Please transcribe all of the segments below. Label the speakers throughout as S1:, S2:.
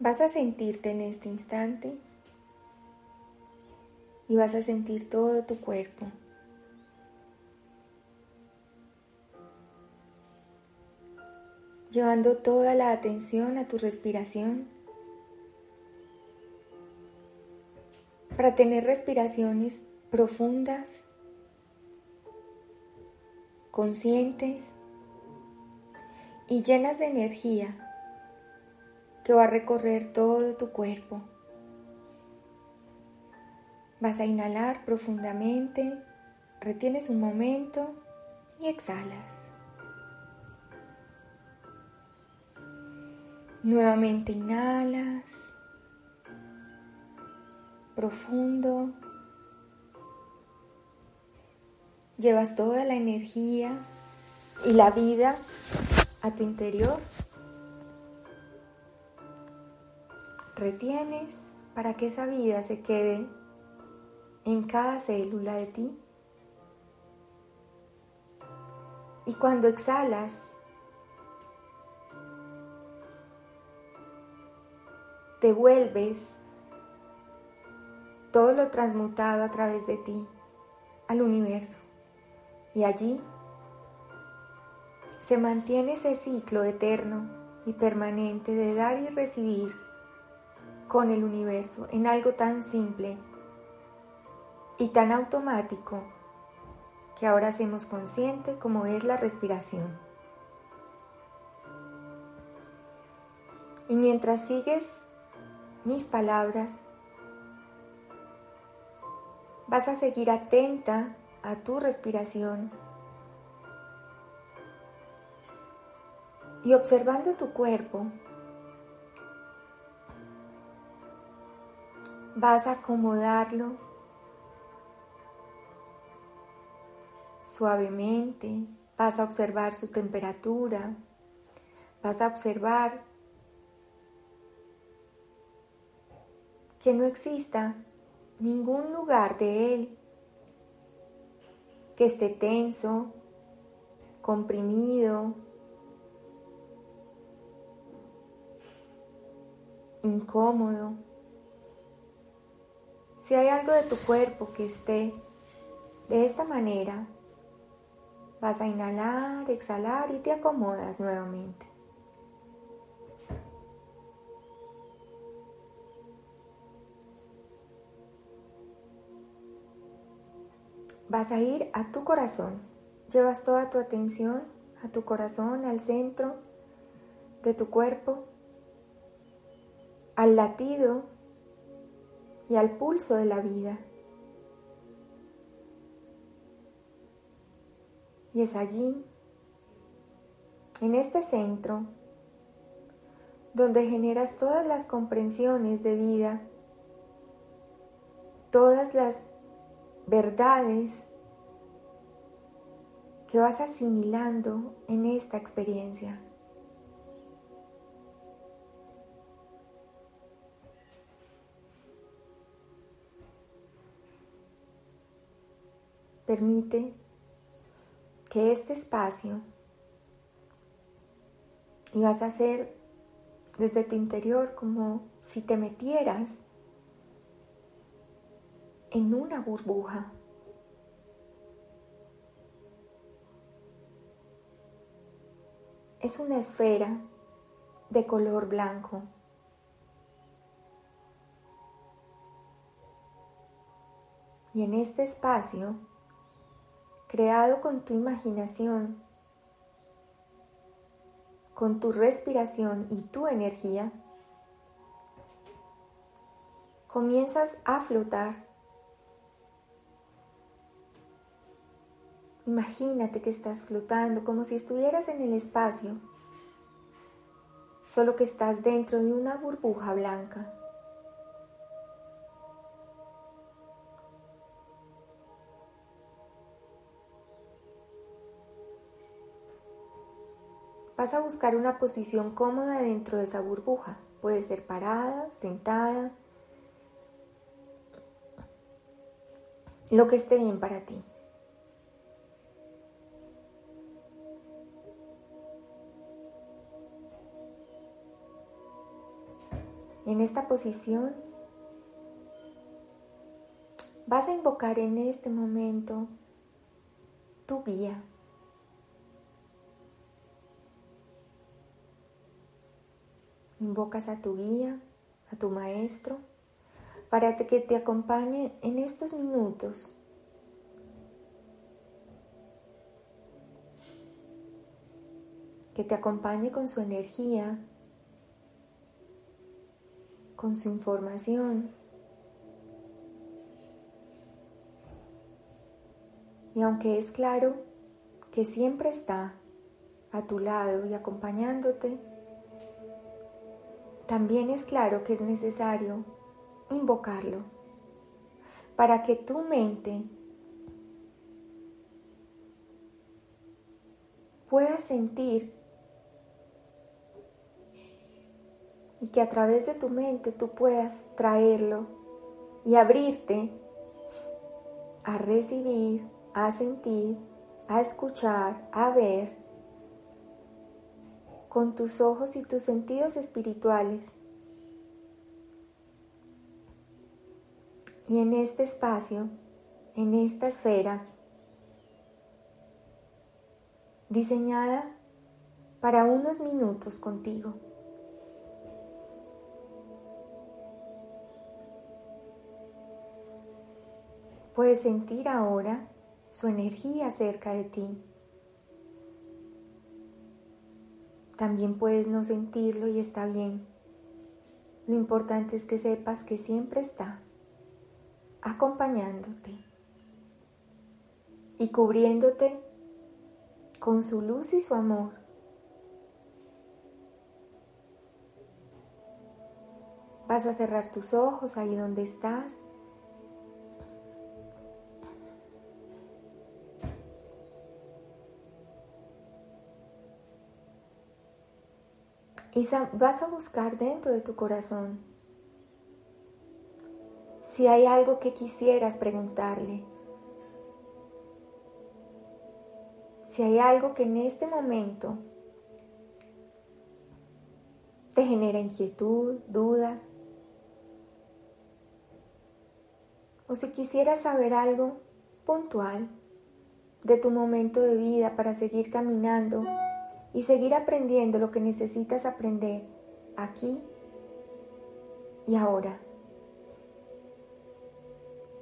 S1: Vas a sentirte en este instante y vas a sentir todo tu cuerpo. Llevando toda la atención a tu respiración para tener respiraciones profundas, conscientes y llenas de energía que va a recorrer todo tu cuerpo. Vas a inhalar profundamente, retienes un momento y exhalas. Nuevamente inhalas profundo. Llevas toda la energía y la vida a tu interior. Retienes para que esa vida se quede en cada célula de ti. Y cuando exhalas, te vuelves todo lo transmutado a través de ti al universo. Y allí se mantiene ese ciclo eterno y permanente de dar y recibir con el universo en algo tan simple y tan automático que ahora hacemos consciente como es la respiración. Y mientras sigues mis palabras, Vas a seguir atenta a tu respiración y observando tu cuerpo. Vas a acomodarlo suavemente, vas a observar su temperatura, vas a observar que no exista ningún lugar de él que esté tenso, comprimido, incómodo. Si hay algo de tu cuerpo que esté de esta manera, vas a inhalar, exhalar y te acomodas nuevamente. vas a ir a tu corazón. Llevas toda tu atención a tu corazón, al centro de tu cuerpo, al latido y al pulso de la vida. Y es allí, en este centro, donde generas todas las comprensiones de vida, todas las verdades que vas asimilando en esta experiencia. Permite que este espacio, y vas a hacer desde tu interior como si te metieras en una burbuja. Es una esfera de color blanco. Y en este espacio, creado con tu imaginación, con tu respiración y tu energía, comienzas a flotar Imagínate que estás flotando como si estuvieras en el espacio, solo que estás dentro de una burbuja blanca. Vas a buscar una posición cómoda dentro de esa burbuja. Puede ser parada, sentada, lo que esté bien para ti. En esta posición vas a invocar en este momento tu guía. Invocas a tu guía, a tu maestro, para que te acompañe en estos minutos. Que te acompañe con su energía, con su información. Y aunque es claro que siempre está a tu lado y acompañándote, también es claro que es necesario invocarlo para que tu mente pueda sentir y que a través de tu mente tú puedas traerlo y abrirte a recibir, a sentir, a escuchar, a ver con tus ojos y tus sentidos espirituales. Y en este espacio, en esta esfera, diseñada para unos minutos contigo. Puedes sentir ahora su energía cerca de ti. También puedes no sentirlo y está bien. Lo importante es que sepas que siempre está acompañándote y cubriéndote con su luz y su amor. Vas a cerrar tus ojos ahí donde estás y vas a buscar dentro de tu corazón si hay algo que quisieras preguntarle, si hay algo que en este momento te genera inquietud, dudas, o si quisieras saber algo puntual de tu momento de vida para seguir caminando y seguir aprendiendo lo que necesitas aprender aquí y ahora.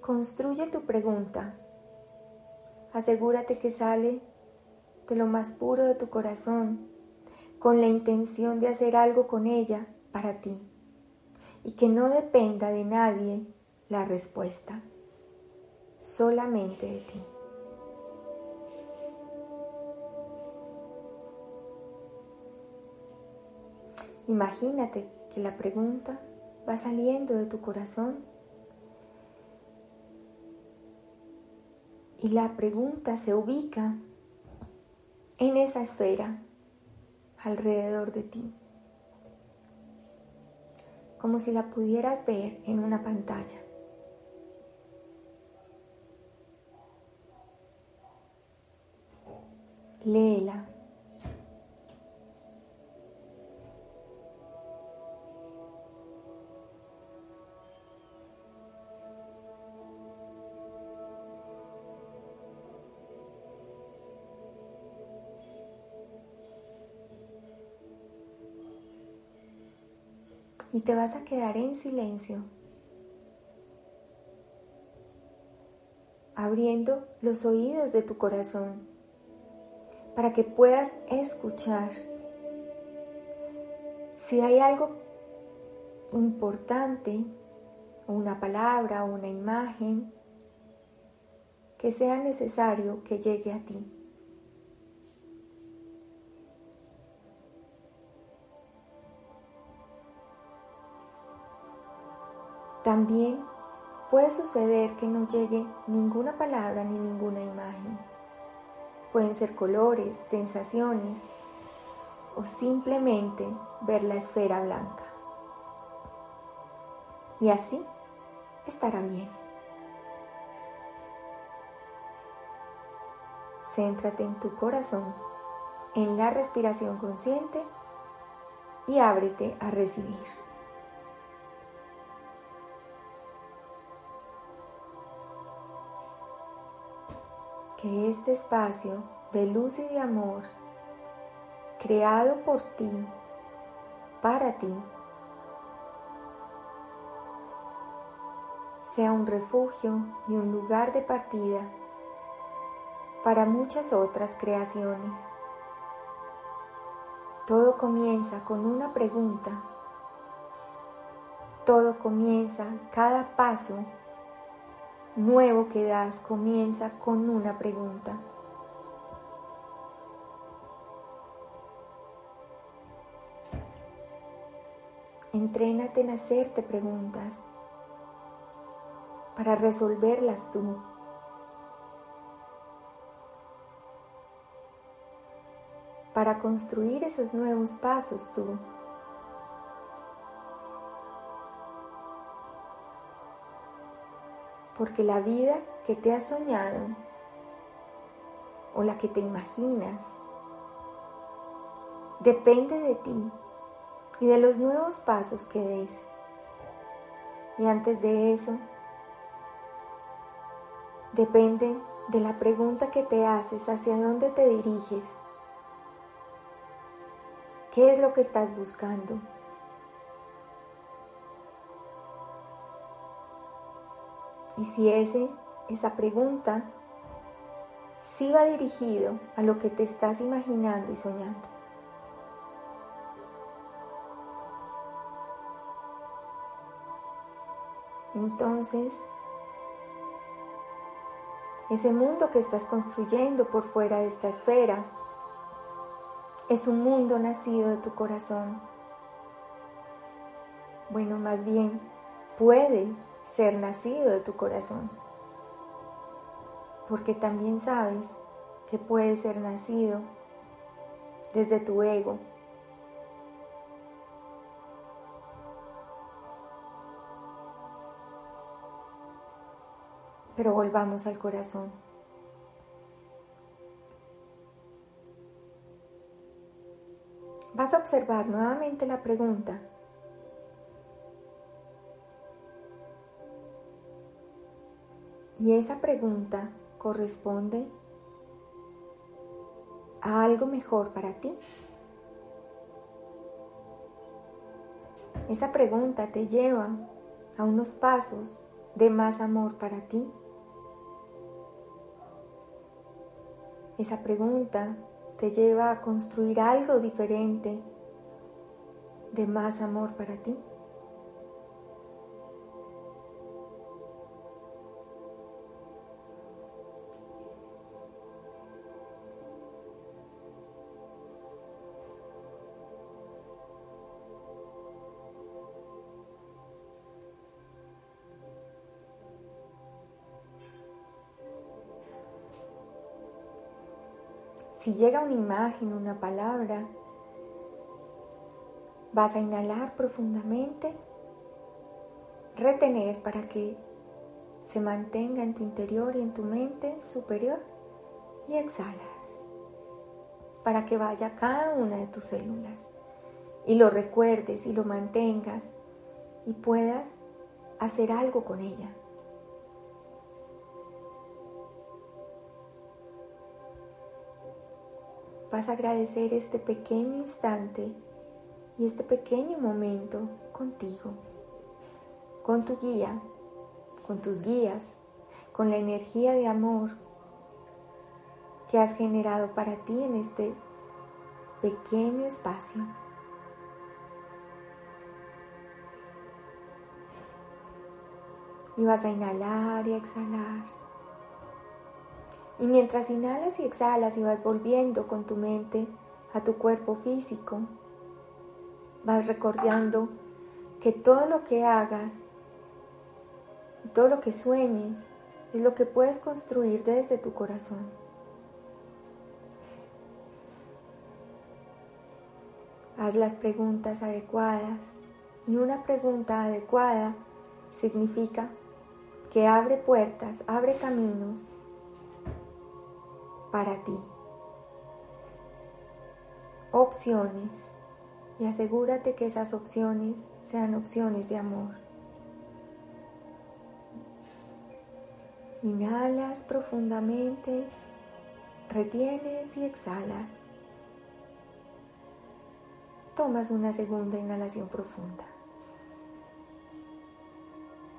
S1: Construye tu pregunta. Asegúrate que sale de lo más puro de tu corazón con la intención de hacer algo con ella para ti y que no dependa de nadie la respuesta, solamente de ti. Imagínate que la pregunta va saliendo de tu corazón y la pregunta se ubica en esa esfera alrededor de ti, como si la pudieras ver en una pantalla. Léela y te vas a quedar en silencio, abriendo los oídos de tu corazón para que puedas escuchar si hay algo importante, una palabra una imagen que sea necesario que llegue a ti. También puede suceder que no llegue ninguna palabra ni ninguna imagen. Pueden ser colores, sensaciones o simplemente ver la esfera blanca. Y así estará bien. Céntrate en tu corazón, en la respiración consciente y ábrete a recibir. Que este espacio de luz y de amor, creado por ti, para ti, sea un refugio y un lugar de partida para muchas otras creaciones. Todo comienza con una pregunta. Todo comienza, cada paso nuevo que das comienza con una pregunta. Entrénate en hacerte preguntas para resolverlas tú. Para construir esos nuevos pasos tú. Porque la vida que te has soñado o la que te imaginas depende de ti y de los nuevos pasos que des. Y antes de eso, depende de la pregunta que te haces hacia dónde te diriges. ¿Qué es lo que estás buscando? Y si ese, esa pregunta sí va dirigido a lo que te estás imaginando y soñando. Entonces, ese mundo que estás construyendo por fuera de esta esfera es un mundo nacido de tu corazón. Bueno, más bien, puede ser nacido de tu corazón. Porque también sabes que puede ser nacido desde tu ego. Pero volvamos al corazón. Vas a observar nuevamente la pregunta. Y esa pregunta corresponde a algo mejor para ti. Esa pregunta te lleva a unos pasos de más amor para ti. Esa pregunta te lleva a construir algo diferente de más amor para ti. Si llega una imagen, una palabra, vas a inhalar profundamente, retener para que se mantenga en tu interior y en tu mente superior y exhalas para que vaya cada una de tus células y lo recuerdes y lo mantengas y puedas hacer algo con ella. Vas a agradecer este pequeño instante y este pequeño momento contigo, con tu guía, con tus guías, con la energía de amor que has generado para ti en este pequeño espacio. Y vas a inhalar y exhalar. Y mientras inhalas y exhalas y vas volviendo con tu mente a tu cuerpo físico, vas recordando que todo lo que hagas y todo lo que sueñes es lo que puedes construir desde tu corazón. Haz las preguntas adecuadas y una pregunta adecuada significa que abre puertas, abre caminos para ti. Opciones. Y asegúrate que esas opciones sean opciones de amor. Inhalas profundamente Retienes y exhalas. Tomas una segunda inhalación profunda.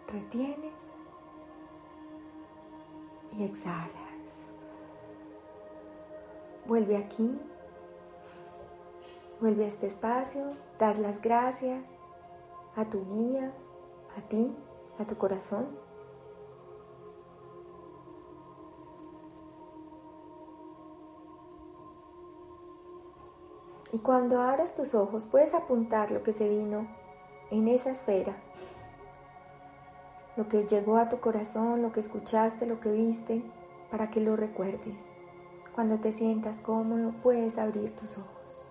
S1: Retienes y exhalas. Vuelve aquí, vuelve a este espacio, das las gracias a tu guía, a ti, a tu corazón. Y cuando abras tus ojos puedes apuntar lo que se vino en esa esfera, lo que llegó a tu corazón, lo que escuchaste, lo que viste, para que lo recuerdes. Cuando te sientas cómodo puedes abrir tus ojos.